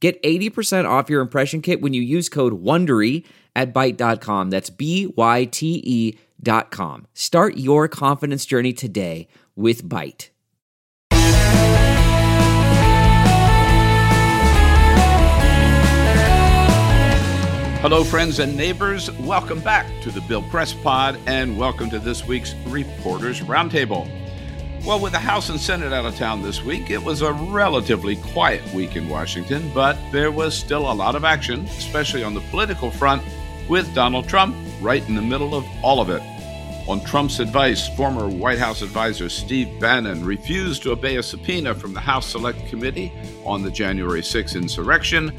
Get 80% off your impression kit when you use code WONDERY at Byte.com. That's B-Y-T-E dot com. Start your confidence journey today with Byte. Hello, friends and neighbors. Welcome back to the Bill Press Pod, and welcome to this week's Reporters Roundtable. Well, with the House and Senate out of town this week, it was a relatively quiet week in Washington, but there was still a lot of action, especially on the political front, with Donald Trump right in the middle of all of it. On Trump's advice, former White House advisor Steve Bannon refused to obey a subpoena from the House Select Committee on the January 6 insurrection,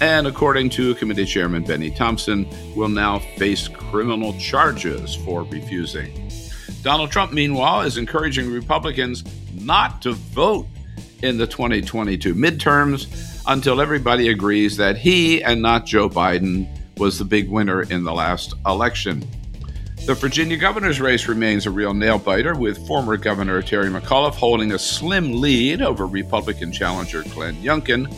and according to Committee Chairman Benny Thompson, will now face criminal charges for refusing. Donald Trump, meanwhile, is encouraging Republicans not to vote in the 2022 midterms until everybody agrees that he and not Joe Biden was the big winner in the last election. The Virginia governor's race remains a real nail biter, with former Governor Terry McAuliffe holding a slim lead over Republican challenger Glenn Youngkin,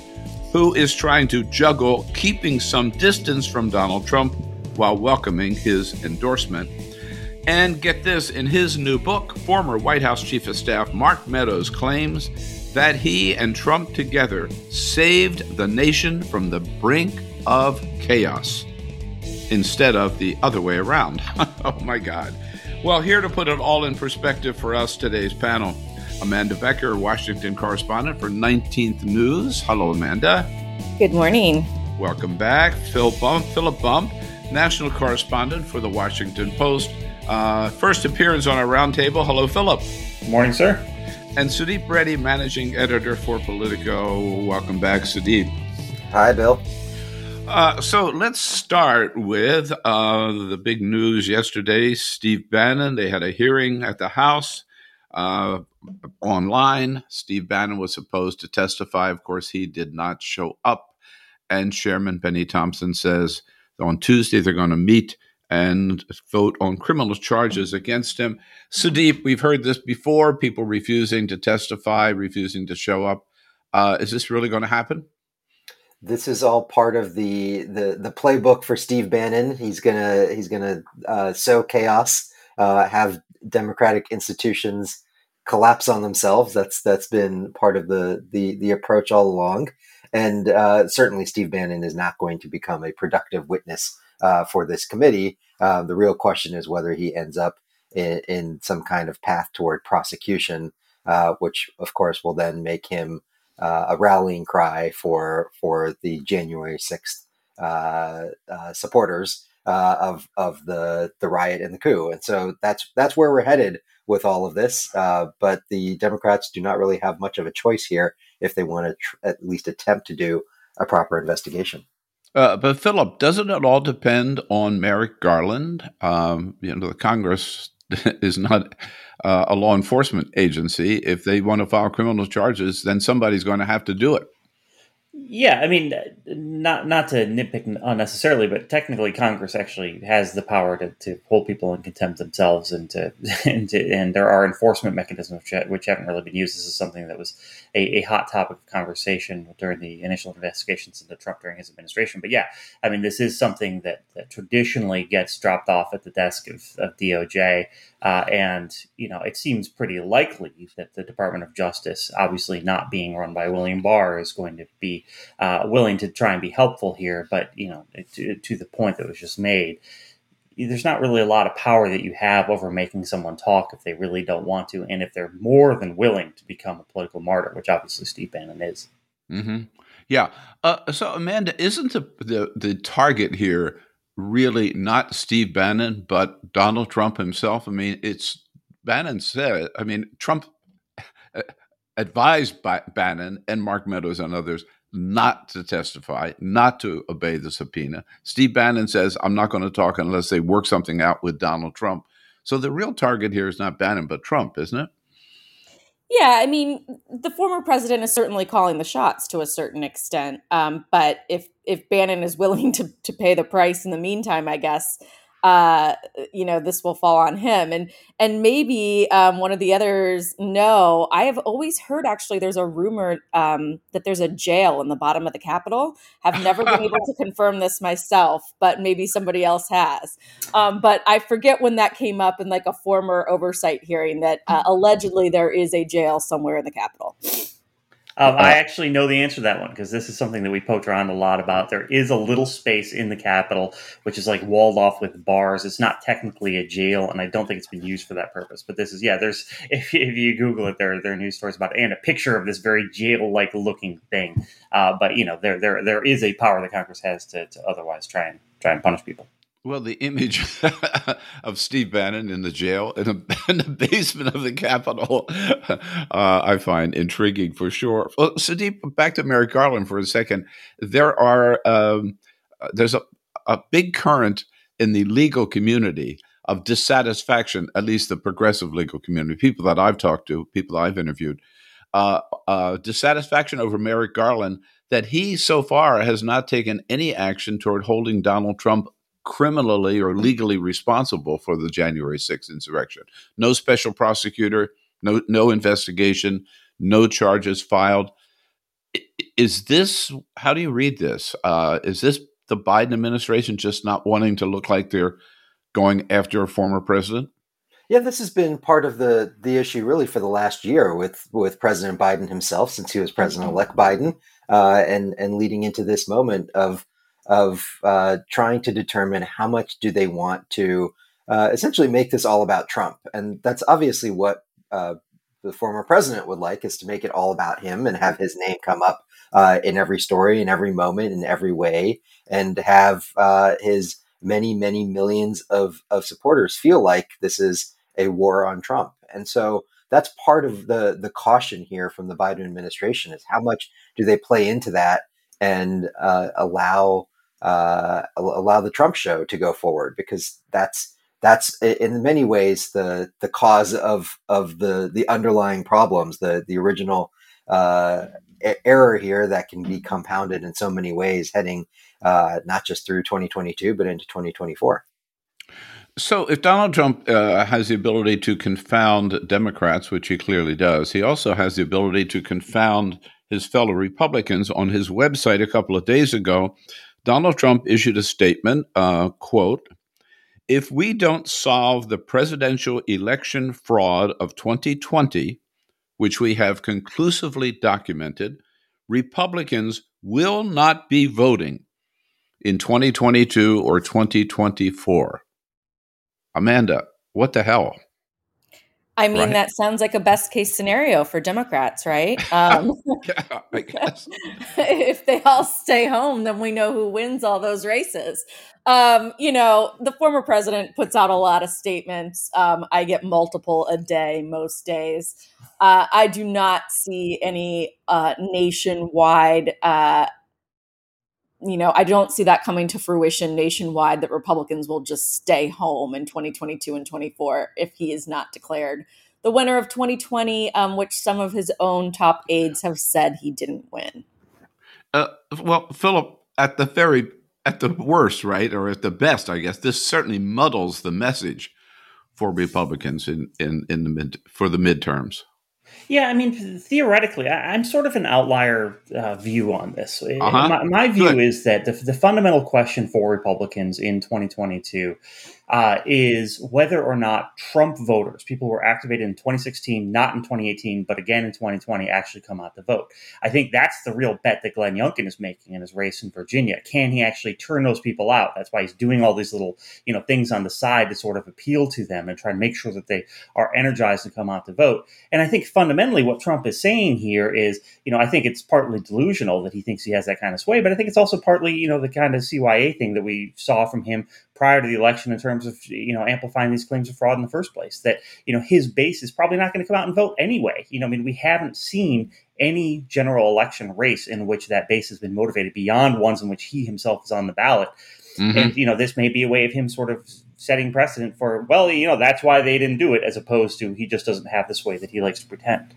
who is trying to juggle keeping some distance from Donald Trump while welcoming his endorsement. And get this in his new book, former White House Chief of Staff Mark Meadows claims that he and Trump together saved the nation from the brink of chaos instead of the other way around. oh my God. Well, here to put it all in perspective for us, today's panel Amanda Becker, Washington correspondent for 19th News. Hello, Amanda. Good morning. Welcome back. Phil Bump, Philip Bump, national correspondent for the Washington Post. Uh, first appearance on our roundtable. Hello, Philip. Good morning, sir. And Sudeep Reddy, managing editor for Politico. Welcome back, Sudeep. Hi, Bill. Uh, so let's start with uh, the big news yesterday. Steve Bannon, they had a hearing at the House uh, online. Steve Bannon was supposed to testify. Of course, he did not show up. And Chairman Benny Thompson says on Tuesday they're going to meet and vote on criminal charges against him. Sudeep, we've heard this before people refusing to testify, refusing to show up. Uh, is this really going to happen? This is all part of the, the the playbook for Steve Bannon. He's gonna he's gonna uh, sow chaos, uh, have democratic institutions collapse on themselves. That's that's been part of the the the approach all along, and uh, certainly Steve Bannon is not going to become a productive witness uh, for this committee. Uh, the real question is whether he ends up in, in some kind of path toward prosecution, uh, which of course will then make him uh, a rallying cry for for the January sixth uh, uh, supporters of of the the riot and the coup. And so that's that's where we're headed with all of this. but the Democrats do not really have much of a choice here if they want to tr- at least attempt to do a proper investigation. Uh, but Philip, doesn't it all depend on Merrick Garland? Um, you know, the Congress is not uh, a law enforcement agency. If they want to file criminal charges, then somebody's going to have to do it. Yeah, I mean, not not to nitpick unnecessarily, but technically, Congress actually has the power to, to hold people in contempt themselves, and to and, to, and there are enforcement mechanisms which, which haven't really been used. This is something that was a, a, hot topic of conversation during the initial investigations into Trump during his administration. But yeah, I mean, this is something that, that traditionally gets dropped off at the desk of, of DOJ. Uh, and, you know, it seems pretty likely that the Department of Justice, obviously not being run by William Barr, is going to be uh, willing to try and be helpful here. But, you know, to, to the point that was just made, there's not really a lot of power that you have over making someone talk if they really don't want to, and if they're more than willing to become a political martyr, which obviously Steve Bannon is. Mm-hmm. Yeah. Uh, so, Amanda, isn't the, the the target here really not Steve Bannon, but Donald Trump himself. I mean, it's Bannon said, I mean, Trump advised by Bannon and Mark Meadows and others not to testify, not to obey the subpoena. Steve Bannon says, I'm not going to talk unless they work something out with Donald Trump. So the real target here is not Bannon, but Trump, isn't it? Yeah, I mean, the former president is certainly calling the shots to a certain extent. Um, but if if Bannon is willing to to pay the price in the meantime, I guess uh, you know, this will fall on him. And and maybe um, one of the others no, I have always heard actually there's a rumor um, that there's a jail in the bottom of the Capitol. Have never been able to confirm this myself, but maybe somebody else has. Um, but I forget when that came up in like a former oversight hearing that uh, allegedly there is a jail somewhere in the Capitol. Um, I actually know the answer to that one because this is something that we poked around a lot about. There is a little space in the Capitol which is like walled off with bars. It's not technically a jail, and I don't think it's been used for that purpose. But this is yeah. There's if, if you Google it, there there are news stories about it and a picture of this very jail like looking thing. Uh, but you know there there there is a power that Congress has to, to otherwise try and try and punish people. Well, the image of Steve Bannon in the jail in, a, in the basement of the Capitol, uh, I find intriguing for sure. Well, Sudeep, back to Merrick Garland for a second. There are um, there's a, a big current in the legal community of dissatisfaction, at least the progressive legal community, people that I've talked to, people I've interviewed, uh, uh, dissatisfaction over Merrick Garland that he so far has not taken any action toward holding Donald Trump criminally or legally responsible for the January 6th insurrection. No special prosecutor, no no investigation, no charges filed. Is this how do you read this? Uh, is this the Biden administration just not wanting to look like they're going after a former president? Yeah, this has been part of the the issue really for the last year with with President Biden himself, since he was President elect Biden, uh, and and leading into this moment of of uh, trying to determine how much do they want to uh, essentially make this all about Trump, and that's obviously what uh, the former president would like is to make it all about him and have his name come up uh, in every story, in every moment, in every way, and have uh, his many, many millions of of supporters feel like this is a war on Trump, and so that's part of the the caution here from the Biden administration is how much do they play into that and uh, allow uh, allow the Trump show to go forward because that's that's in many ways the the cause of of the the underlying problems the the original uh, error here that can be compounded in so many ways heading uh, not just through 2022 but into 2024 so, if Donald Trump uh, has the ability to confound Democrats, which he clearly does, he also has the ability to confound his fellow Republicans. On his website a couple of days ago, Donald Trump issued a statement, uh, quote, if we don't solve the presidential election fraud of 2020, which we have conclusively documented, Republicans will not be voting in 2022 or 2024. Amanda, what the hell? I mean, right. that sounds like a best case scenario for Democrats, right? Um, yeah, I guess. if they all stay home, then we know who wins all those races. Um, you know, the former president puts out a lot of statements. Um, I get multiple a day most days. Uh, I do not see any uh, nationwide uh, you know, I don't see that coming to fruition nationwide that Republicans will just stay home in 2022 and 24 if he is not declared the winner of 2020, um, which some of his own top aides have said he didn't win. Uh, well, Philip, at the very at the worst, right, or at the best, I guess this certainly muddles the message for Republicans in in in the mid for the midterms. Yeah, I mean, theoretically, I, am sort of an outlier uh, view on this. Uh-huh. My, my, view Good. is that the, the, fundamental question for Republicans in 2022 uh, is whether or not Trump voters, people who were activated in 2016, not in 2018, but again in 2020, actually come out to vote. I think that's the real bet that Glenn Youngkin is making in his race in Virginia. Can he actually turn those people out? That's why he's doing all these little, you know, things on the side to sort of appeal to them and try and make sure that they are energized to come out to vote. And I think fundamentally what Trump is saying here is, you know, I think it's partly delusional that he thinks he has that kind of sway, but I think it's also partly, you know, the kind of CYA thing that we saw from him prior to the election in terms terms of you know amplifying these claims of fraud in the first place. That you know his base is probably not going to come out and vote anyway. You know, I mean, we haven't seen any general election race in which that base has been motivated beyond ones in which he himself is on the ballot. Mm-hmm. And you know, this may be a way of him sort of setting precedent for well, you know, that's why they didn't do it, as opposed to he just doesn't have this way that he likes to pretend.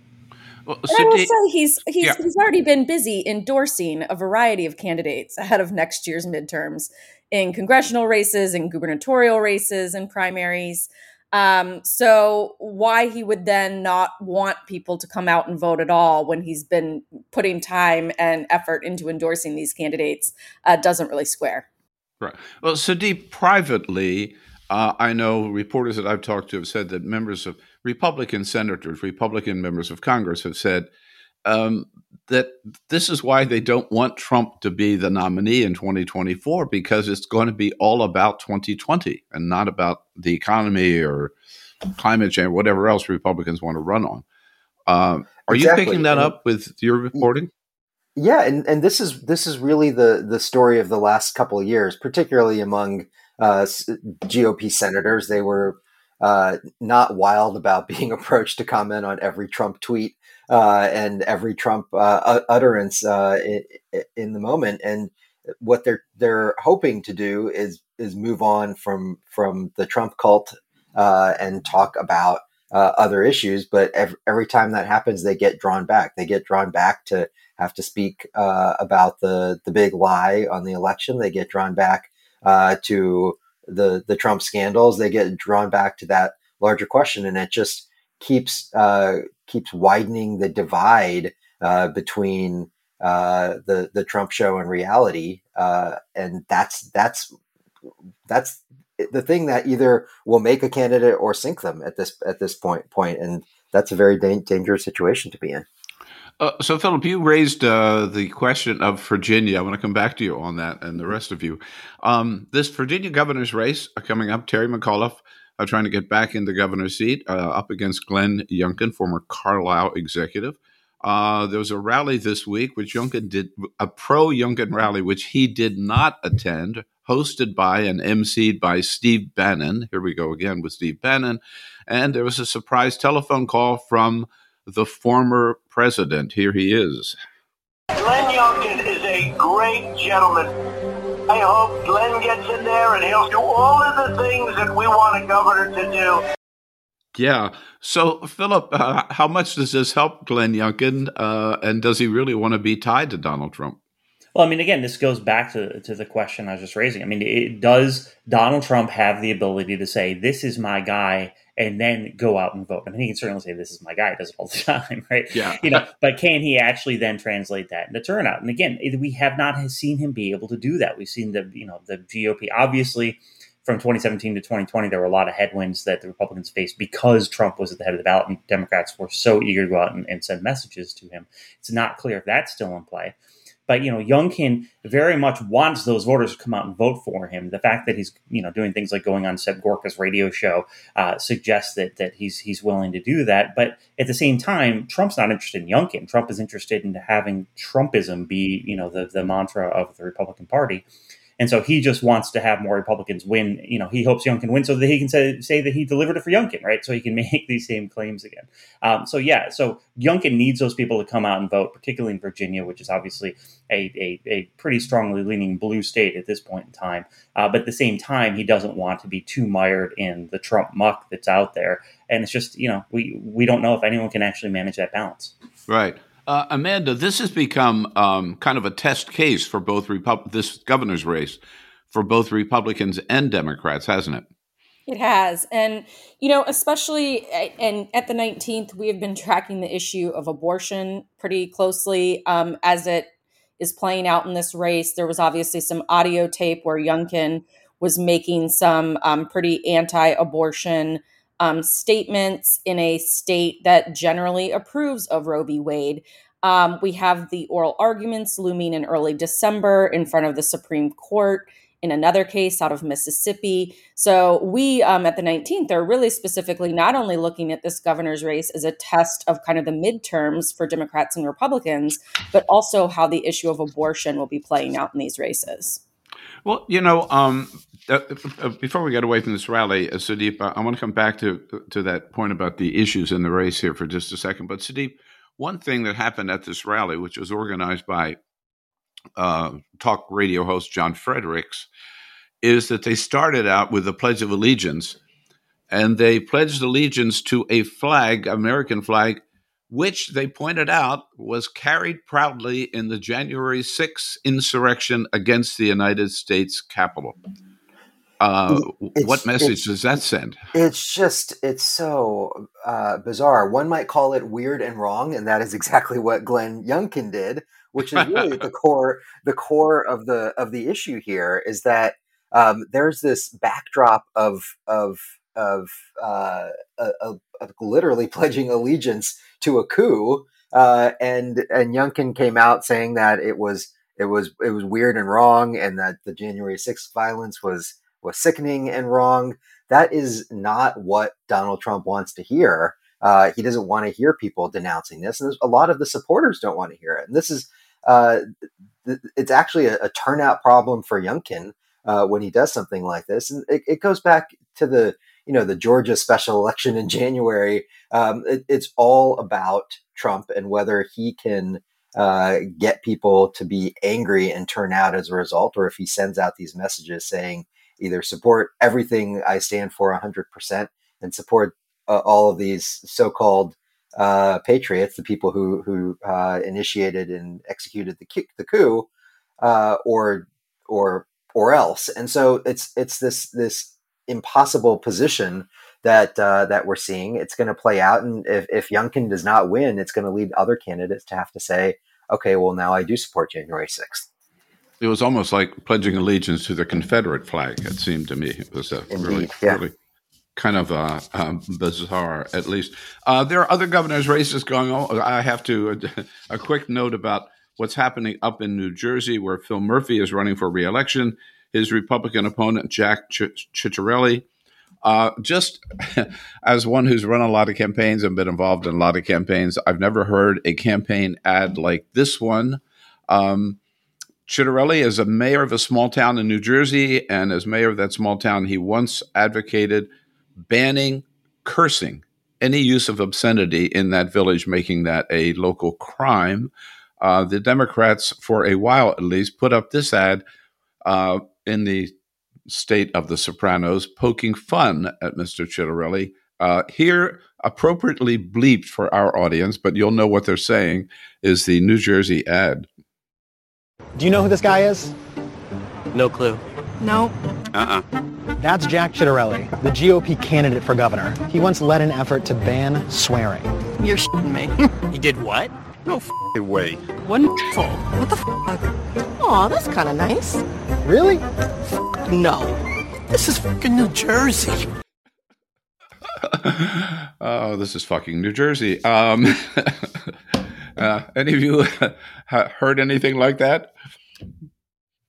Well, so I will say he's he's yeah. he's already been busy endorsing a variety of candidates ahead of next year's midterms in congressional races and gubernatorial races and primaries. Um, so why he would then not want people to come out and vote at all when he's been putting time and effort into endorsing these candidates uh, doesn't really square. Right. Well, Sudeep, privately, uh, I know reporters that I've talked to have said that members of Republican senators, Republican members of Congress have said um, that this is why they don't want Trump to be the nominee in 2024 because it's going to be all about 2020 and not about the economy or climate change, or whatever else Republicans want to run on. Uh, are exactly. you picking that up with your reporting? Yeah, and, and this is this is really the the story of the last couple of years, particularly among uh, GOP senators. They were uh, not wild about being approached to comment on every Trump tweet uh, and every Trump uh, utterance uh, in, the moment. And what they're they're hoping to do is is move on from from the Trump cult uh, and talk about other issues. But every, every time that happens, they get drawn back. They get drawn back to have to speak about the the big lie on the election. They get drawn back to the the Trump scandals, they get drawn back to that larger question, and it just keeps uh, keeps widening the divide uh, between uh, the the Trump show and reality, uh, and that's that's that's the thing that either will make a candidate or sink them at this at this point point, and that's a very da- dangerous situation to be in. Uh, so, Philip, you raised uh, the question of Virginia. I want to come back to you on that and the rest of you. Um, this Virginia governor's race uh, coming up, Terry McAuliffe uh, trying to get back in the governor's seat uh, up against Glenn Youngkin, former Carlyle executive. Uh, there was a rally this week, which Youngkin did, a pro Youngkin rally, which he did not attend, hosted by and emceed by Steve Bannon. Here we go again with Steve Bannon. And there was a surprise telephone call from the former president. Here he is. Glenn Youngkin is a great gentleman. I hope Glenn gets in there and he'll do all of the things that we want a governor to do. Yeah. So, Philip, uh, how much does this help Glenn Youngkin? Uh, and does he really want to be tied to Donald Trump? Well, I mean, again, this goes back to, to the question I was just raising. I mean, it, does Donald Trump have the ability to say, this is my guy, and then go out and vote? I mean, he can certainly say, this is my guy. He does it all the time, right? Yeah. you know, but can he actually then translate that into turnout? And again, we have not seen him be able to do that. We've seen the, you know, the GOP, obviously, from 2017 to 2020, there were a lot of headwinds that the Republicans faced because Trump was at the head of the ballot and Democrats were so eager to go out and, and send messages to him. It's not clear if that's still in play. But you know, Youngkin very much wants those voters to come out and vote for him. The fact that he's you know doing things like going on Seb Gorka's radio show uh, suggests that that he's he's willing to do that. But at the same time, Trump's not interested in Youngkin. Trump is interested in having Trumpism be you know the the mantra of the Republican Party. And so he just wants to have more Republicans win. You know, he hopes Youngkin win so that he can say, say that he delivered it for Youngkin, right? So he can make these same claims again. Um, so yeah, so Youngkin needs those people to come out and vote, particularly in Virginia, which is obviously a, a, a pretty strongly leaning blue state at this point in time. Uh, but at the same time, he doesn't want to be too mired in the Trump muck that's out there. And it's just, you know, we, we don't know if anyone can actually manage that balance. Right. Uh, Amanda, this has become um, kind of a test case for both Repub- this governor's race for both Republicans and Democrats, hasn't it? It has. And, you know, especially and at the 19th, we have been tracking the issue of abortion pretty closely um, as it is playing out in this race. There was obviously some audio tape where Youngkin was making some um, pretty anti abortion um, statements in a state that generally approves of Roe v. Wade. Um, we have the oral arguments looming in early December in front of the Supreme Court in another case out of Mississippi. So we um, at the 19th are really specifically not only looking at this governor's race as a test of kind of the midterms for Democrats and Republicans, but also how the issue of abortion will be playing out in these races. Well, you know, um, uh, uh, before we get away from this rally, uh, Sudeep, I want to come back to to that point about the issues in the race here for just a second. But Sudeep, one thing that happened at this rally, which was organized by uh, talk radio host John Fredericks, is that they started out with the Pledge of Allegiance, and they pledged allegiance to a flag, American flag, which they pointed out was carried proudly in the January 6th insurrection against the United States Capitol. Uh, what message does that send? It's just it's so uh, bizarre. One might call it weird and wrong, and that is exactly what Glenn Youngkin did, which is really the core the core of the of the issue here is that um, there's this backdrop of of of uh, a, a, a literally pledging allegiance to a coup, uh, and and Youngkin came out saying that it was it was it was weird and wrong, and that the January sixth violence was was sickening and wrong. That is not what Donald Trump wants to hear. Uh, he doesn't want to hear people denouncing this, and a lot of the supporters don't want to hear it. And this is uh, th- it's actually a, a, turnout problem for Youngkin uh, when he does something like this, and it, it, goes back to the you know the Georgia special election in January. Um, it, it's all about Trump and whether he can uh, get people to be angry and turn out as a result, or if he sends out these messages saying either support everything I stand for 100% and support uh, all of these so-called uh, patriots, the people who who uh, initiated and executed the the coup, uh, or or or else. And so it's it's this this impossible position that uh, that we're seeing. It's going to play out, and if, if Youngkin does not win, it's going to lead other candidates to have to say, "Okay, well now I do support January 6th. It was almost like pledging allegiance to the Confederate flag. It seemed to me it was a Indeed, really, yeah. really kind of uh, um, bizarre, at least. Uh, there are other governors' races going on. I have to a quick note about what's happening up in New Jersey, where Phil Murphy is running for reelection. His Republican opponent, Jack Ch- Ciattarelli, uh, just as one who's run a lot of campaigns and been involved in a lot of campaigns, I've never heard a campaign ad like this one. Um, Ciattarelli is a mayor of a small town in New Jersey, and as mayor of that small town, he once advocated banning cursing, any use of obscenity in that village, making that a local crime. Uh, the Democrats, for a while at least, put up this ad uh, in the state of The Sopranos, poking fun at Mr. Ciattarelli. Uh, here, appropriately bleeped for our audience, but you'll know what they're saying, is the New Jersey ad. Do you know who this guy is? No clue. No. Uh-uh. That's Jack Ciattarelli, the GOP candidate for governor. He once led an effort to ban swearing. You're shitting me. he did what? No f***ing way. Wonderful. What the f***? Aw, that's kind of nice. Really? No. This is fucking New Jersey. oh, this is fucking New Jersey. Um, uh, any of you heard anything like that?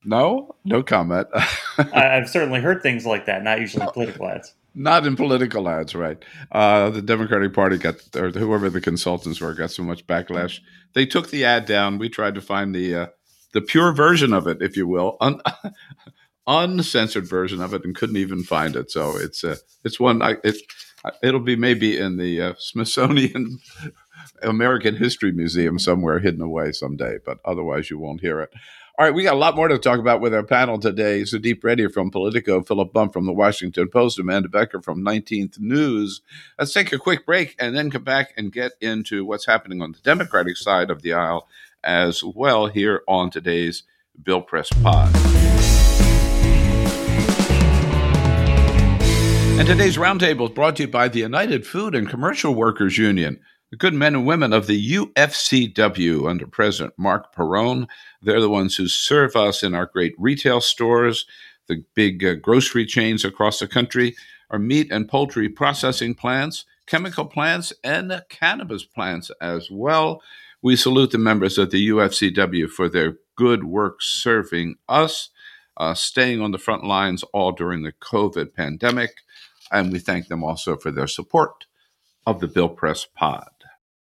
No, no comment. I've certainly heard things like that. Not usually in political ads. Not in political ads, right? Uh, the Democratic Party got, or whoever the consultants were, got so much backlash. They took the ad down. We tried to find the uh, the pure version of it, if you will, un- uncensored version of it, and couldn't even find it. So it's uh, it's one. I, it, it'll be maybe in the uh, Smithsonian American History Museum somewhere hidden away someday, but otherwise you won't hear it. All right, we got a lot more to talk about with our panel today. Sudeep Reddy from Politico, Philip Bump from the Washington Post, Amanda Becker from 19th News. Let's take a quick break and then come back and get into what's happening on the Democratic side of the aisle as well here on today's Bill Press Pod. And today's roundtable is brought to you by the United Food and Commercial Workers Union the good men and women of the UFCW under President Marc Perrone. They're the ones who serve us in our great retail stores, the big uh, grocery chains across the country, our meat and poultry processing plants, chemical plants, and cannabis plants as well. We salute the members of the UFCW for their good work serving us, uh, staying on the front lines all during the COVID pandemic. And we thank them also for their support of the Bill Press Pod.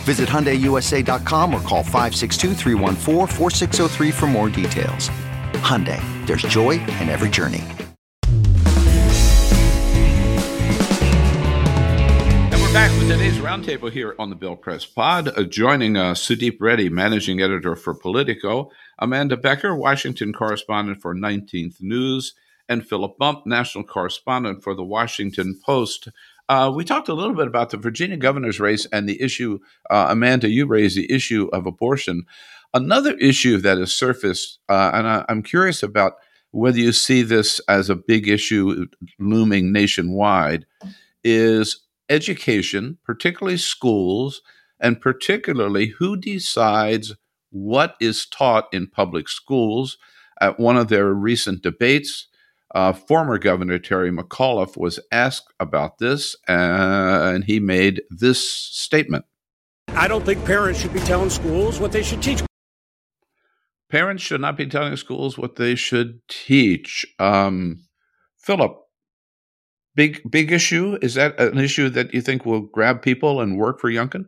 Visit HyundaiUSA.com or call 562 for more details. Hyundai, there's joy in every journey. And we're back with today's roundtable here on the Bill Press Pod. Uh, joining us, Sudeep Reddy, managing editor for Politico, Amanda Becker, Washington correspondent for 19th News, and Philip Bump, national correspondent for the Washington Post. Uh, we talked a little bit about the Virginia governor's race and the issue, uh, Amanda, you raised the issue of abortion. Another issue that has surfaced, uh, and I, I'm curious about whether you see this as a big issue looming nationwide, is education, particularly schools, and particularly who decides what is taught in public schools. At one of their recent debates, uh, former Governor Terry McAuliffe was asked about this, uh, and he made this statement. I don't think parents should be telling schools what they should teach. Parents should not be telling schools what they should teach. Um, Philip, big big issue. Is that an issue that you think will grab people and work for Youngkin?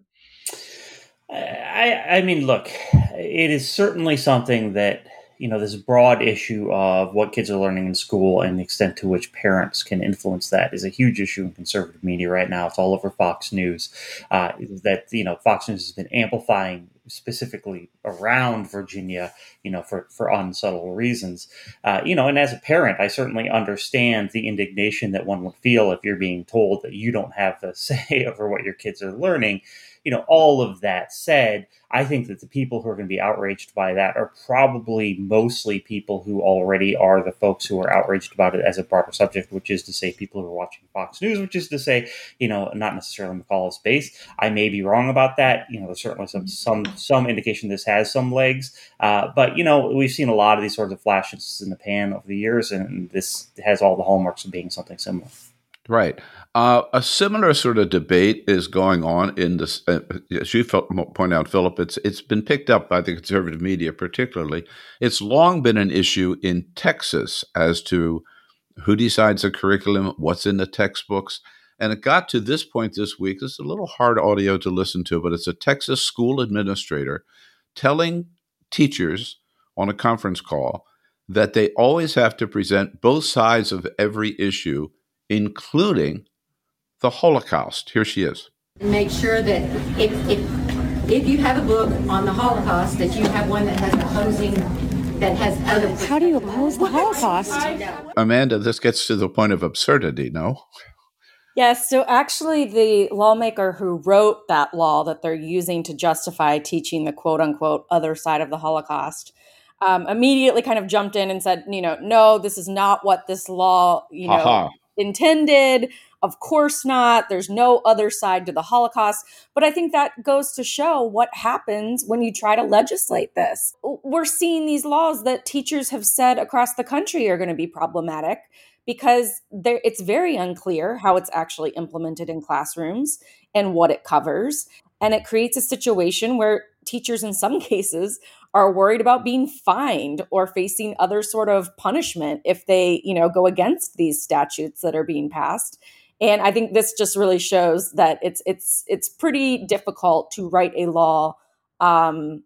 I, I mean, look, it is certainly something that you know this broad issue of what kids are learning in school and the extent to which parents can influence that is a huge issue in conservative media right now. It's all over Fox News. Uh, that you know Fox News has been amplifying specifically around Virginia, you know, for for unsubtle reasons. Uh, you know, and as a parent, I certainly understand the indignation that one would feel if you're being told that you don't have the say over what your kids are learning you know, all of that said, I think that the people who are going to be outraged by that are probably mostly people who already are the folks who are outraged about it as a broader subject, which is to say people who are watching Fox News, which is to say, you know, not necessarily McCall's base. I may be wrong about that. You know, there's certainly some some some indication this has some legs, uh, but you know, we've seen a lot of these sorts of flashes in the pan over the years, and this has all the hallmarks of being something similar. Right. Uh, a similar sort of debate is going on in this. Uh, as you point out, Philip, it's it's been picked up by the conservative media, particularly. It's long been an issue in Texas as to who decides the curriculum, what's in the textbooks, and it got to this point this week. It's a little hard audio to listen to, but it's a Texas school administrator telling teachers on a conference call that they always have to present both sides of every issue including the Holocaust. Here she is. Make sure that if, if, if you have a book on the Holocaust, that you have one that has opposing that has other. How do you oppose the Holocaust? Amanda, this gets to the point of absurdity, no? Yes, so actually, the lawmaker who wrote that law that they're using to justify teaching the quote unquote other side of the Holocaust um, immediately kind of jumped in and said, you know, no, this is not what this law, you know, uh-huh. Intended. Of course not. There's no other side to the Holocaust. But I think that goes to show what happens when you try to legislate this. We're seeing these laws that teachers have said across the country are going to be problematic because it's very unclear how it's actually implemented in classrooms and what it covers. And it creates a situation where teachers, in some cases, are worried about being fined or facing other sort of punishment if they, you know, go against these statutes that are being passed. And I think this just really shows that it's it's it's pretty difficult to write a law um,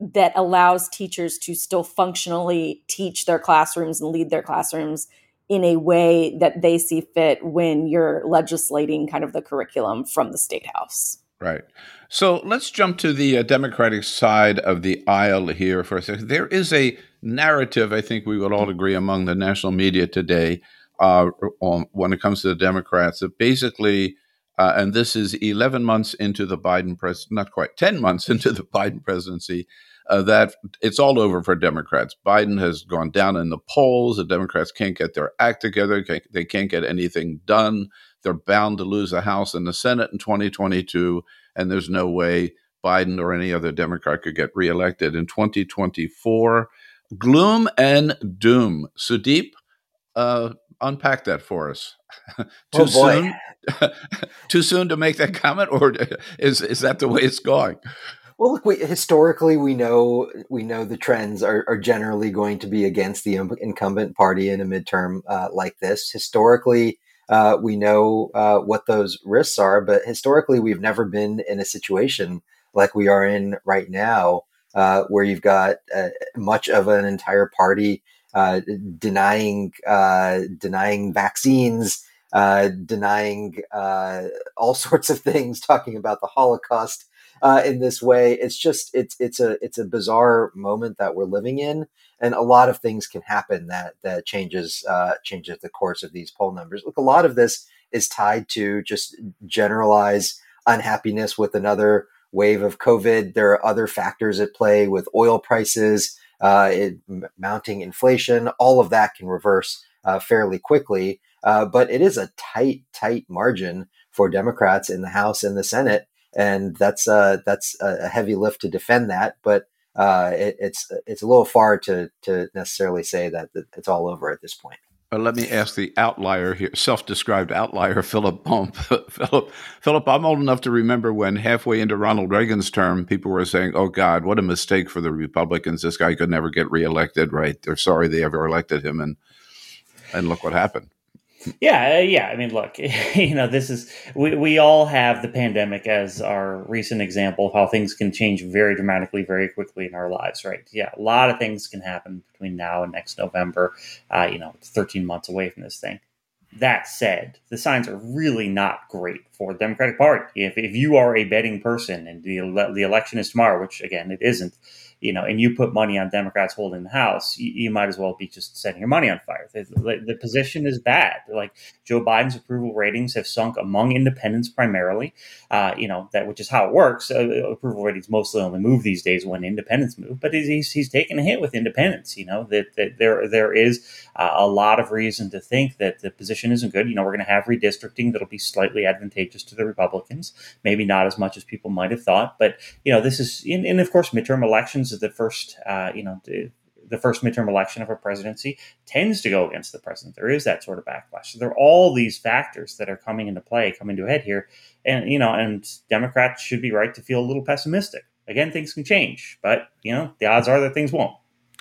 that allows teachers to still functionally teach their classrooms and lead their classrooms in a way that they see fit when you're legislating kind of the curriculum from the state house. Right. So let's jump to the uh, Democratic side of the aisle here for a second. There is a narrative, I think we would all agree, among the national media today uh, on, when it comes to the Democrats that basically, uh, and this is 11 months into the Biden pres, not quite 10 months into the Biden presidency, uh, that it's all over for Democrats. Biden has gone down in the polls. The Democrats can't get their act together. They can't get anything done. They're bound to lose the House and the Senate in 2022, and there's no way Biden or any other Democrat could get reelected in 2024. Gloom and doom. Sudeep, uh, unpack that for us. Too oh soon? Too soon to make that comment, or is is that the way it's going? Well, look, we, historically we know we know the trends are, are generally going to be against the incumbent party in a midterm uh, like this. Historically, uh, we know uh, what those risks are, but historically we've never been in a situation like we are in right now, uh, where you've got uh, much of an entire party uh, denying denying vaccines. denying all sorts of things, talking about the Holocaust, uh, in this way. It's just it's it's a it's a bizarre moment that we're living in, and a lot of things can happen that that changes uh, changes the course of these poll numbers. Look, a lot of this is tied to just generalized unhappiness with another wave of COVID. There are other factors at play with oil prices, uh, it, mounting inflation. All of that can reverse uh, fairly quickly. Uh, but it is a tight, tight margin for Democrats in the House and the Senate and that's uh, that's a heavy lift to defend that. But uh, it, it's it's a little far to to necessarily say that, it's all over at this point. Let me ask the outlier here, self-described outlier, Philip Bump. Philip, Philip, I'm old enough to remember when halfway into Ronald Reagan's term, people were saying, "Oh God, what a mistake for the Republicans! This guy could never get reelected." Right? They're sorry they ever elected him, and and look what happened. Yeah, uh, yeah. I mean, look, you know, this is we, we all have the pandemic as our recent example of how things can change very dramatically, very quickly in our lives, right? Yeah, a lot of things can happen between now and next November. Uh, you know, 13 months away from this thing. That said, the signs are really not great for the Democratic Party. If, if you are a betting person and the, the election is tomorrow, which again, it isn't, you know, and you put money on Democrats holding the House, you, you might as well be just setting your money on fire. The, the, the, position is bad. Like Joe Biden's approval ratings have sunk among independents primarily, uh, you know, that which is how it works. Uh, approval ratings mostly only move these days when independents move, but he's, he's taken a hit with independents. You know that, that there there is uh, a lot of reason to think that the position isn't good. You know, we're going to have redistricting that'll be slightly advantageous to the Republicans, maybe not as much as people might have thought, but you know, this is and, and of course midterm elections is the first, uh, you know, the, the first midterm election of a presidency tends to go against the president. There is that sort of backlash. So there are all these factors that are coming into play, coming to a head here, and you know, and Democrats should be right to feel a little pessimistic. Again, things can change, but you know, the odds are that things won't.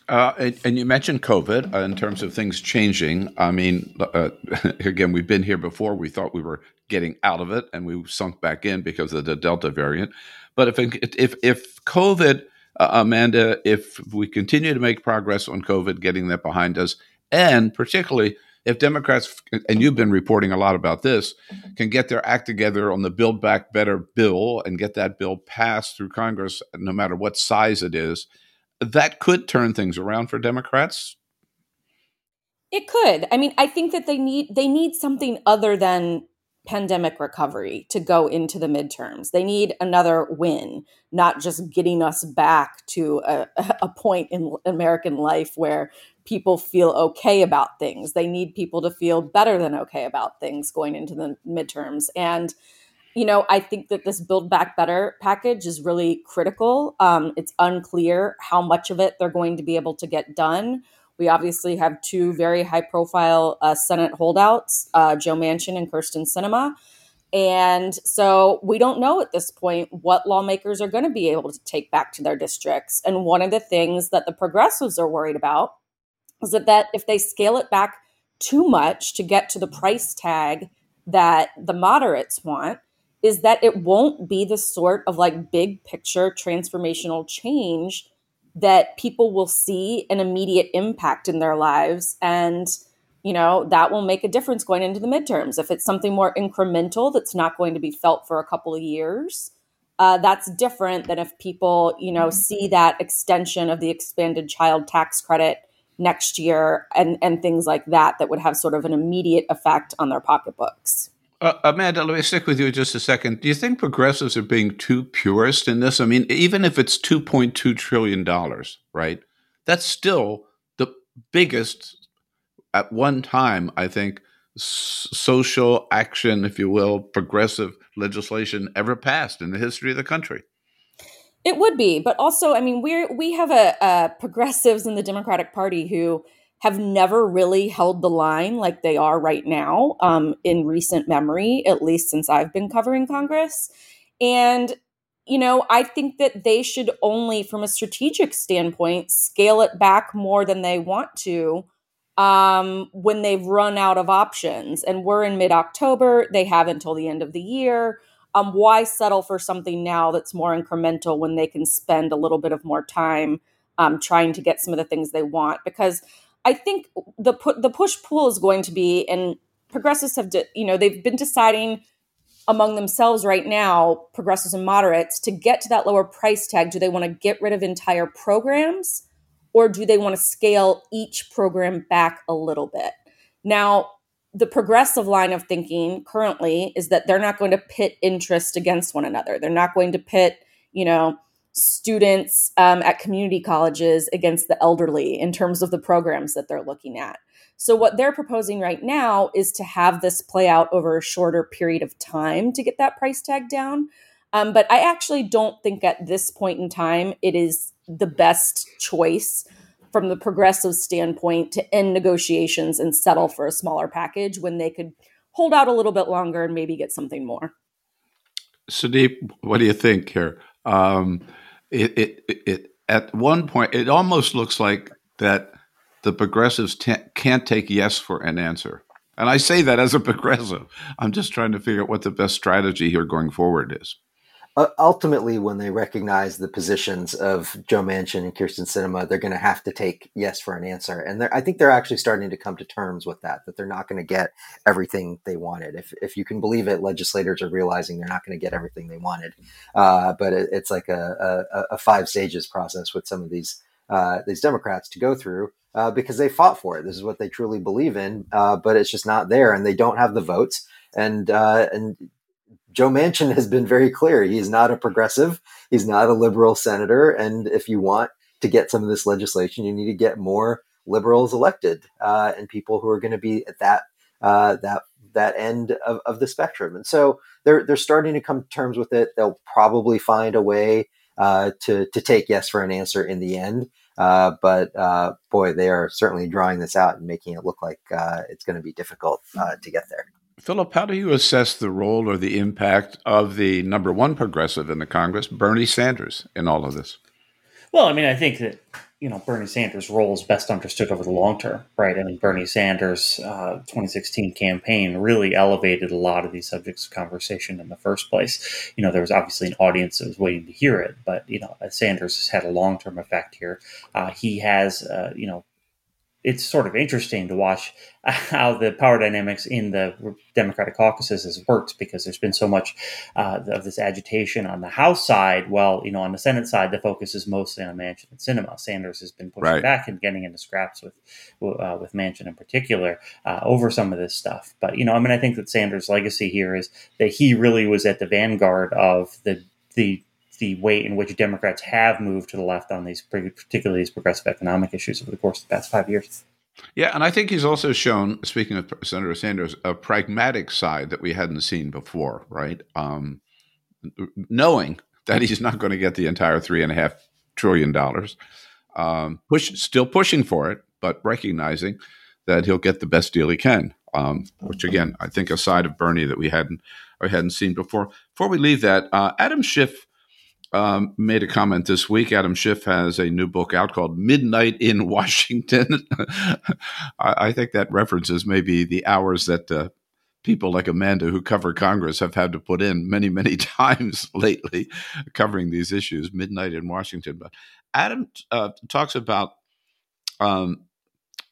Uh, and, and, you mentioned COVID uh, in terms of things changing. I mean, uh, again, we've been here before. We thought we were getting out of it, and we sunk back in because of the Delta variant. But if if if COVID uh, Amanda, if we continue to make progress on COVID, getting that behind us, and particularly if Democrats, and you've been reporting a lot about this, can get their act together on the Build Back Better bill and get that bill passed through Congress, no matter what size it is, that could turn things around for Democrats. It could. I mean, I think that they need they need something other than pandemic recovery to go into the midterms. They need another win, not just getting us back to a, a point in American life where people feel okay about things. They need people to feel better than okay about things going into the midterms. And, you know, I think that this Build Back Better package is really critical. Um, it's unclear how much of it they're going to be able to get done we obviously have two very high profile uh, Senate holdouts, uh, Joe Manchin and Kyrsten Sinema. And so we don't know at this point what lawmakers are going to be able to take back to their districts. And one of the things that the progressives are worried about is that, that if they scale it back too much to get to the price tag that the moderates want, is that it won't be the sort of like big picture transformational change that people will see an immediate impact in their lives. And you know that will make a difference going into the midterms. If it's something more incremental that's not going to be felt for a couple of years uh, that's different than if people you know see that extension of the expanded child tax credit next year and and things like that that would have sort of an immediate effect on their pocketbooks uh, Amanda, let me stick with you just a second. Do you think progressives are being too purist in this? I mean, even if it's $2.2 trillion, right? That's still the biggest, at one time, I think, social action, if you will, progressive legislation ever passed in the history of the country. It would be, but also, I mean, we're we have a, a progressives in the Democratic Party who have never really held the line like they are right now um, in recent memory, at least since I've been covering Congress. And, you know, I think that they should only, from a strategic standpoint, scale it back more than they want to um, when they've run out of options. And we're in mid October, they have until the end of the year. Um, why settle for something now that's more incremental when they can spend a little bit of more time um, trying to get some of the things they want? Because I think the put the push pull is going to be, and progressives have, de- you know, they've been deciding among themselves right now, progressives and moderates, to get to that lower price tag. Do they want to get rid of entire programs, or do they want to scale each program back a little bit? Now, the progressive line of thinking currently is that they're not going to pit interest against one another. They're not going to pit, you know, students um, at community colleges against the elderly in terms of the programs that they're looking at. So, what they're proposing right now is to have this play out over a shorter period of time to get that price tag down. Um, but I actually don't think at this point in time it is the best choice from the progressive standpoint to end negotiations and settle for a smaller package when they could hold out a little bit longer and maybe get something more. Sudeep, what do you think here? Um, it, it, it, at one point, it almost looks like that the progressives t- can't take yes for an answer. And I say that as a progressive. I'm just trying to figure out what the best strategy here going forward is ultimately, when they recognize the positions of Joe Manchin and Kyrsten Sinema, they're going to have to take yes for an answer. And I think they're actually starting to come to terms with that, that they're not going to get everything they wanted. If, if you can believe it, legislators are realizing they're not going to get everything they wanted. Uh, but it, it's like a, a, a, five stages process with some of these, uh, these Democrats to go through. Uh, because they fought for it. This is what they truly believe in, uh, but it's just not there, and they don't have the votes. And uh, and Joe Manchin has been very clear. He's not a progressive. He's not a liberal senator. And if you want to get some of this legislation, you need to get more liberals elected uh, and people who are going to be at that uh, that that end of, of the spectrum. And so they're they're starting to come to terms with it. They'll probably find a way uh, to to take yes for an answer in the end. Uh, but uh, boy, they are certainly drawing this out and making it look like uh, it's going to be difficult to get there. Philip, how do you assess the role or the impact of the number one progressive in the Congress, Bernie Sanders, in all of this? Well, I mean, I think that you know Bernie Sanders' role is best understood over the long term, right? I mean, Bernie Sanders' uh, 2016 campaign really elevated a lot of these subjects of conversation in the first place. You know, there was obviously an audience that was waiting to hear it, but you know, Sanders has had a long term effect here. Uh, he has, uh, you know, it's sort of interesting to watch how the power dynamics in the Democratic caucuses has worked because there's been so much uh, of this agitation on the House side. Well, you know, on the Senate side, the focus is mostly on Manchin and Sinema. Sanders has been pushing right. back and getting into scraps with uh, with Manchin in particular uh, over some of this stuff. But you know, I mean, I think that Sanders' legacy here is that he really was at the vanguard of the the the way in which Democrats have moved to the left on these, particularly these progressive economic issues over the course of the past five years. Yeah, and I think he's also shown, speaking of Senator Sanders, a pragmatic side that we hadn't seen before, right? Um, knowing that he's not going to get the entire three and a half trillion dollars, um, push still pushing for it, but recognizing that he'll get the best deal he can. Um, which again, I think a side of Bernie that we hadn't or hadn't seen before. Before we leave that, uh, Adam Schiff um, made a comment this week. Adam Schiff has a new book out called Midnight in Washington. I, I, think that references maybe the hours that uh, people like Amanda who cover Congress have had to put in many, many times lately covering these issues. Midnight in Washington. But Adam uh, talks about um,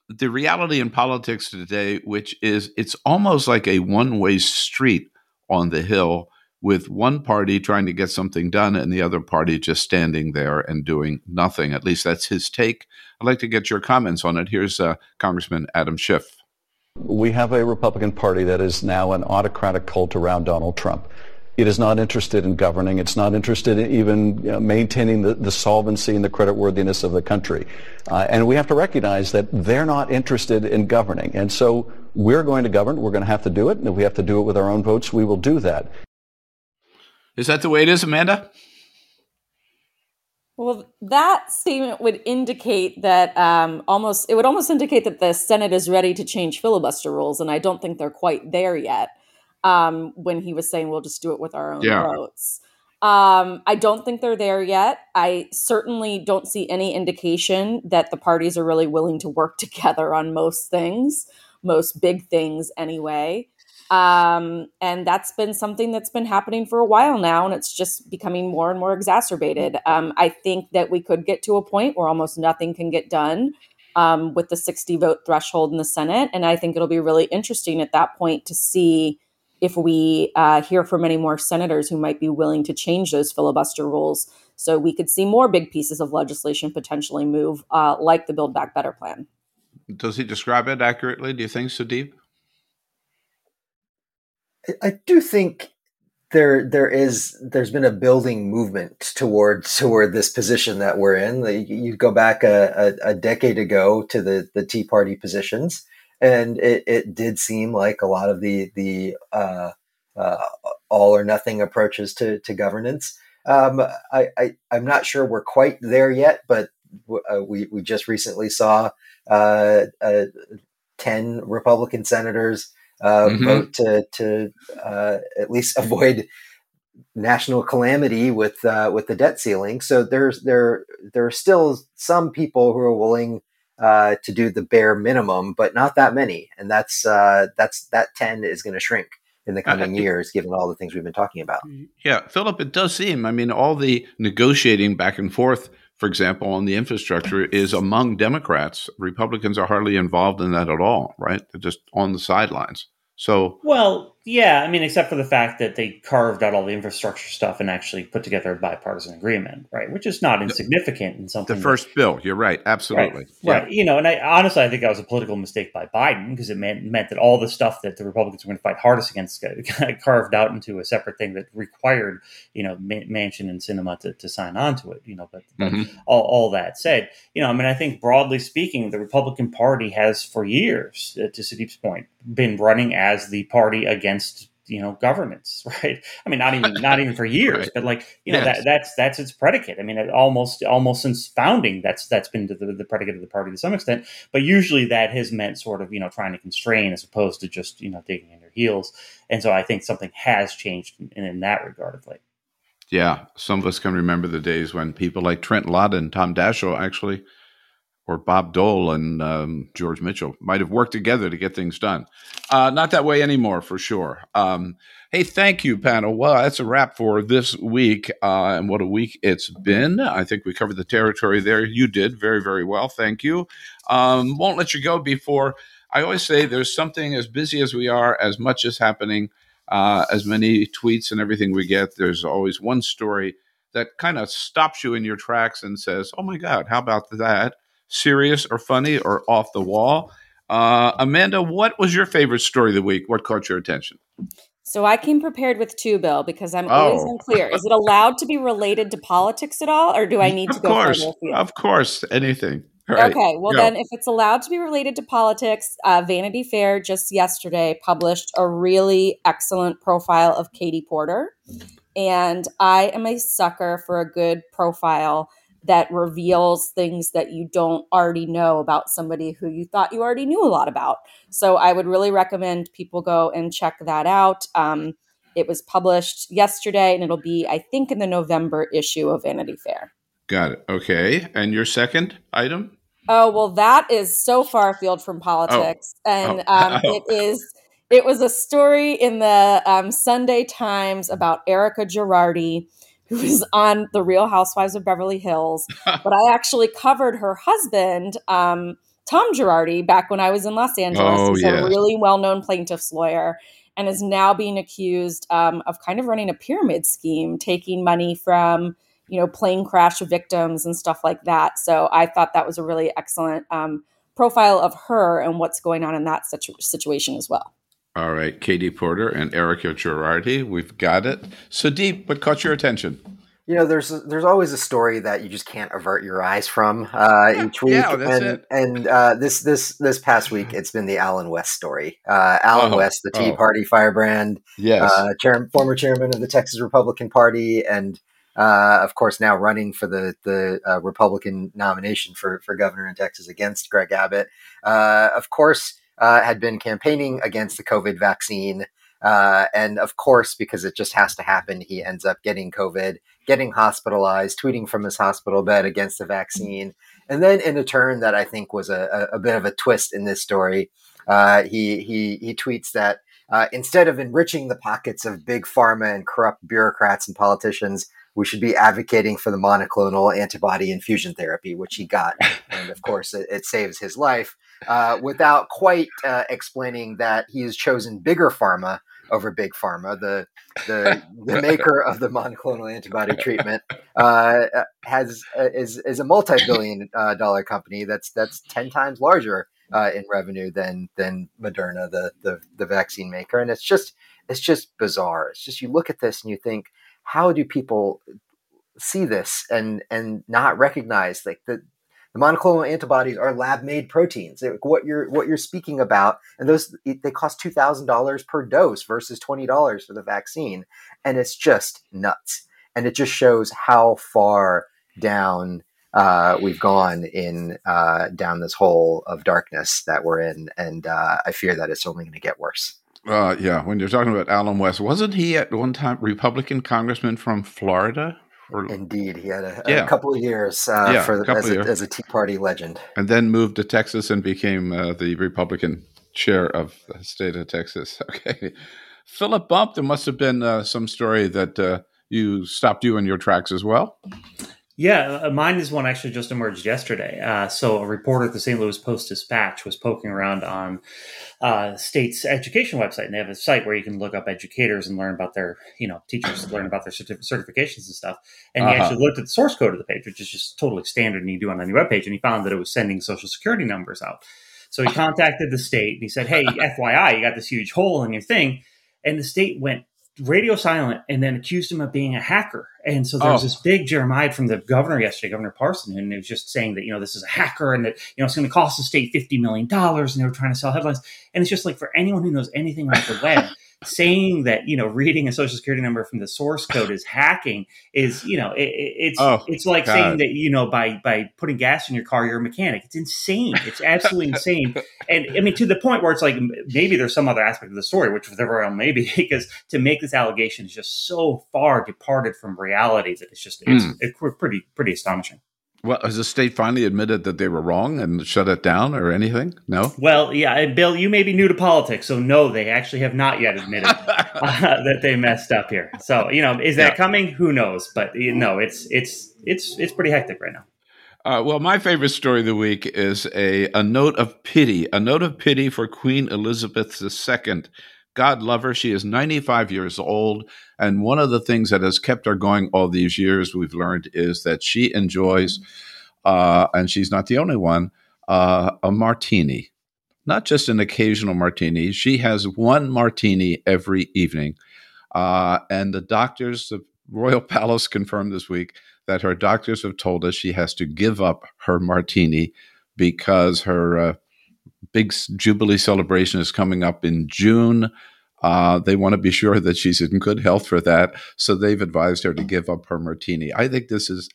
the reality in politics today, which is it's almost like a one way street on the Hill with one party trying to get something done and the other party just standing there and doing nothing. At least that's his take. I'd like to get your comments on it. Here's uh, Congressman Adam Schiff. We have a Republican Party that is now an autocratic cult around Donald Trump. It is not interested in governing. It's not interested in even you know, maintaining the, the, solvency and the creditworthiness of the country. Uh, and we have to recognize that they're not interested in governing. And so we're going to govern. We're going to have to do it. And if we have to do it with our own votes, we will do that. Is that the way it is, Amanda? Well, that statement would indicate that um, almost it would almost indicate that the Senate is ready to change filibuster rules, and I don't think they're quite there yet. Um, when he was saying we'll just do it with our own yeah. votes, um, I don't think they're there yet. I certainly don't see any indication that the parties are really willing to work together on most things, most big things, anyway. Um, and that's been something that's been happening for a while now, and it's just becoming more and more exacerbated. Um, I think that we could get to a point where almost nothing can get done um, with the 60 vote threshold in the Senate. And I think it'll be really interesting at that point to see if we uh, hear from any more senators who might be willing to change those filibuster rules so we could see more big pieces of legislation potentially move, uh, like the Build Back Better plan. Does he describe it accurately? Do you think, Sudeep? I do think there there is there's been a building movement toward toward this position that we're in. You go back a, a, a decade ago to the the Tea Party positions, and it, it did seem like a lot of the the uh, uh, all or nothing approaches to to governance. Um, I, I am not sure we're quite there yet, but uh, we we just recently saw uh, uh, ten Republican senators uh, mm-hmm. vote to to uh, at least avoid national calamity with uh, with the debt ceiling. So there's there there are still some people who are willing uh, to do the bare minimum, but not that many, and that's uh, that's that ten is going to shrink in the coming years, given all the things we've been talking about. Yeah, Philip, it does seem. I mean, all the negotiating back and forth for example, on the infrastructure is among Democrats. Republicans are hardly involved in that at all, right? They're just on the sidelines. So, well, yeah, I mean, except for the fact that they carved out all the infrastructure stuff and actually put together a bipartisan agreement, right? Which is not insignificant in something. The first that, bill, you're right, absolutely, right, yeah. right? You know, and I honestly, I think that was a political mistake by Biden because it meant meant that all the stuff that the Republicans were going to fight hardest against got carved out into a separate thing that required, you know, Manchin and Sinema to, to sign on to it. You know, but, but mm-hmm. all, all that said, you know, I mean, I think broadly speaking, the Republican Party has for years, uh, to Sudeep's point, been running as the party against against you know governments right i mean not even not even for years right. but like you know yes. that that's that's its predicate i mean it almost almost since founding that's that's been the, the, predicate of the party to some extent but usually that has meant sort of you know trying to constrain as opposed to just you know digging in your heels and so i think something has changed in, in that regard of late yeah some of us can remember the days when people like trent lott and tom daschle actually or Bob Dole and um, George Mitchell might have worked together to get things done. Uh, not that way anymore, for sure. Um, hey, thank you, panel. Well, that's a wrap for this week, uh, and what a week it's been. I think we covered the territory there. You did very, very well. Thank you. Um, won't let you go before. I always say there's something as busy as we are, as much as happening, uh, as many tweets and everything we get. There's always one story that kind of stops you in your tracks and says, "Oh my God, how about that?" Serious or funny or off the wall. Uh, Amanda, what was your favorite story of the week? What caught your attention? So I came prepared with two, Bill, because I'm always Oh. unclear. Is it allowed to be related to politics at all, or do I need to Of go course, further afield? of course, anything. Right, Okay, well, go. then, if it's allowed to be related to politics, uh, Vanity Fair just yesterday published a really excellent profile of Katie Porter. And I am a sucker for a good profile that reveals things that you don't already know about somebody who you thought you already knew a lot about. So I would really recommend people go and check that out. Um, it was published yesterday and it'll be, I think, in the November issue of Vanity Fair. Got it. Okay, and your second item? Oh well, that is so far afield from politics, and Oh. um, Oh. it is. It was a story in the um, Sunday Times about Erica Girardi, who was on The Real Housewives of Beverly Hills. but I actually covered her husband, um, Tom Girardi, back when I was in Los Angeles. Oh, He's yes. a really well-known plaintiff's lawyer, and is now being accused um, of kind of running a pyramid scheme, taking money from you know, plane crash victims and stuff like that. So I thought that was a really excellent um, profile of her and what's going on in that situ- situation as well. All right, Katie Porter and Erica Girardi. We've got it. Sudeep, what caught your attention? You know, there's there's always a story that you just can't avert your eyes from uh, each week, yeah, that's and it. and uh, this this this past week it's been the Allen West story. Uh, Allen Oh, West, the Tea oh. Party firebrand, Yes. uh, chair, former chairman of the Texas Republican Party, and uh, of course now running for the the uh, Republican nomination for for governor in Texas against Greg Abbott. Uh, of course, uh, had been campaigning against the COVID vaccine. Uh, and of course, because it just has to happen, he ends up getting COVID, getting hospitalized, tweeting from his hospital bed against the vaccine. And then, in a turn that I think was a, a, bit of a twist in this story, uh, he, he, he tweets that uh, instead of enriching the pockets of big pharma and corrupt bureaucrats and politicians, we should be advocating for the monoclonal antibody infusion therapy, which he got. And of course, it, it saves his life uh, without quite uh, explaining that he has chosen bigger pharma over big pharma. The the, the maker of the monoclonal antibody treatment uh, has uh, is is a multi billion uh, dollar company that's that's ten times larger uh, in revenue than than Moderna, the, the the vaccine maker, and it's just it's just bizarre. It's just you look at this and you think, how do people see this and and not recognize like the the monoclonal antibodies are lab made proteins. It- what you're what you're speaking about, and those they cost two thousand dollars per dose versus twenty dollars for the vaccine, and it's just nuts. And it just shows how far down uh, we've gone in uh, down this hole of darkness that we're in, and uh, I fear that it's only going to get worse. Uh, yeah, when you're talking about Allen West, wasn't he at one time Republican congressman from Florida? Or, Indeed, he had a, Yeah. a couple of years uh, Yeah, for as, a, as a Tea Party legend. and then moved to Texas and became uh, the Republican chair of the state of Texas. Okay. Philip Bump, there must have been uh, some story that uh, you stopped you in your tracks as well. Yeah, uh, mine is one actually just emerged yesterday. Uh, so, a reporter at the St. Louis Post Dispatch was poking around on uh, state's education website, and they have a site where you can look up educators and learn about their, you know, teachers learn about their certif- certifications and stuff. And he Uh-huh. actually looked at the source code of the page, which is just totally standard, and you do on any web page, and he found that it was sending social security numbers out. So he contacted the state and he said, "Hey, FYI, you got this huge hole in your thing," and the state went radio silent and then accused him of being a hacker. And so there was Oh. this big jeremiad from the governor yesterday, Governor Parson, and he was just saying that, you know, this is a hacker and that, you know, it's going to cost the state $50 million. And they were trying to sell headlines. And it's just like for anyone who knows anything about the web, saying that, you know, reading a social security number from the source code is hacking is, you know, it, it- it's, Oh, it's like God. saying that, you know, by, by putting gas in your car, you're a mechanic. It's insane. It's absolutely insane. And I mean, to the point where it's like maybe there's some other aspect of the story, which whatever else maybe, because to make this allegation is just so far departed from reality that it's just it's, Mm. it's pretty pretty astonishing. Well, has the state finally admitted that they were wrong and shut it down or anything? No? Well, yeah, Bill, you may be new to politics, so no, they actually have not yet admitted uh, that they messed up here. So, you know, is that yeah. coming? Who knows? But you know, it's it's it's it's pretty hectic right now. Uh, well, my favorite story of the week is a, a note of pity, a note of pity for Queen Elizabeth II. God love her. She is 95 years old. And one of the things that has kept her going all these years, we've learned, is that she enjoys, uh, and she's not the only one, uh, a martini. Not just an occasional martini. She has one martini every evening. Uh, and the doctors, the Royal Palace confirmed this week that her doctors have told us she has to give up her martini because her uh, big Jubilee celebration is coming up in June. Uh, they want to be sure that she's in good health for that. So they've advised her to give up her martini. I think this is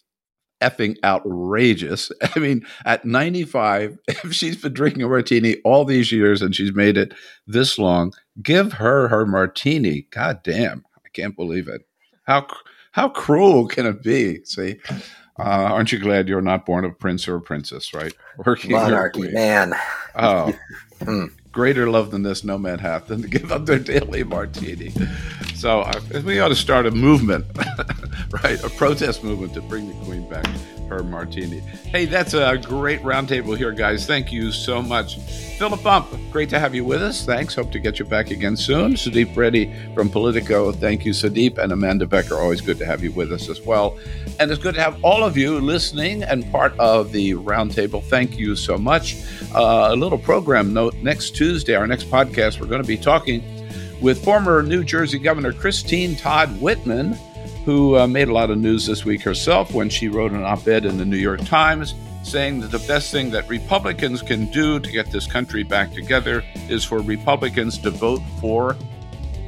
effing outrageous. I mean, at 95, if she's been drinking a martini all these years and she's made it this long, give her her martini. God damn. I can't believe it. How how cruel can it be? See, uh, aren't you glad you're not born a prince or a princess, right? Working monarchy, man. Oh, hmm. greater love than this no man hath than to give up their daily martini. So uh, we ought to start a movement, right? A protest movement to bring the queen back martini. Hey, that's a great roundtable here, guys. Thank you so much. Philip Bump, great to have you with us. Thanks. Hope to get you back again soon. Sudeep Reddy from Politico. Thank you, Sudeep. And Amanda Becker, always good to have you with us as well. And it's good to have all of you listening and part of the roundtable. Thank you so much. Uh, a little program note next Tuesday, our next podcast, we're going to be talking with former New Jersey Governor Christine Todd Whitman who uh, made a lot of news this week herself when she wrote an op ed in the New York Times saying that the best thing that Republicans can do to get this country back together is for Republicans to vote for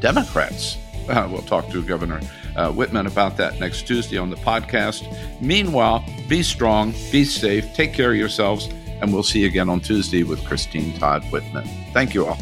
Democrats. Uh, we'll talk to Governor uh, Whitman about that next Tuesday on the podcast. Meanwhile, be strong, be safe, take care of yourselves, and we'll see you again on Tuesday with Christine Todd Whitman. Thank you all.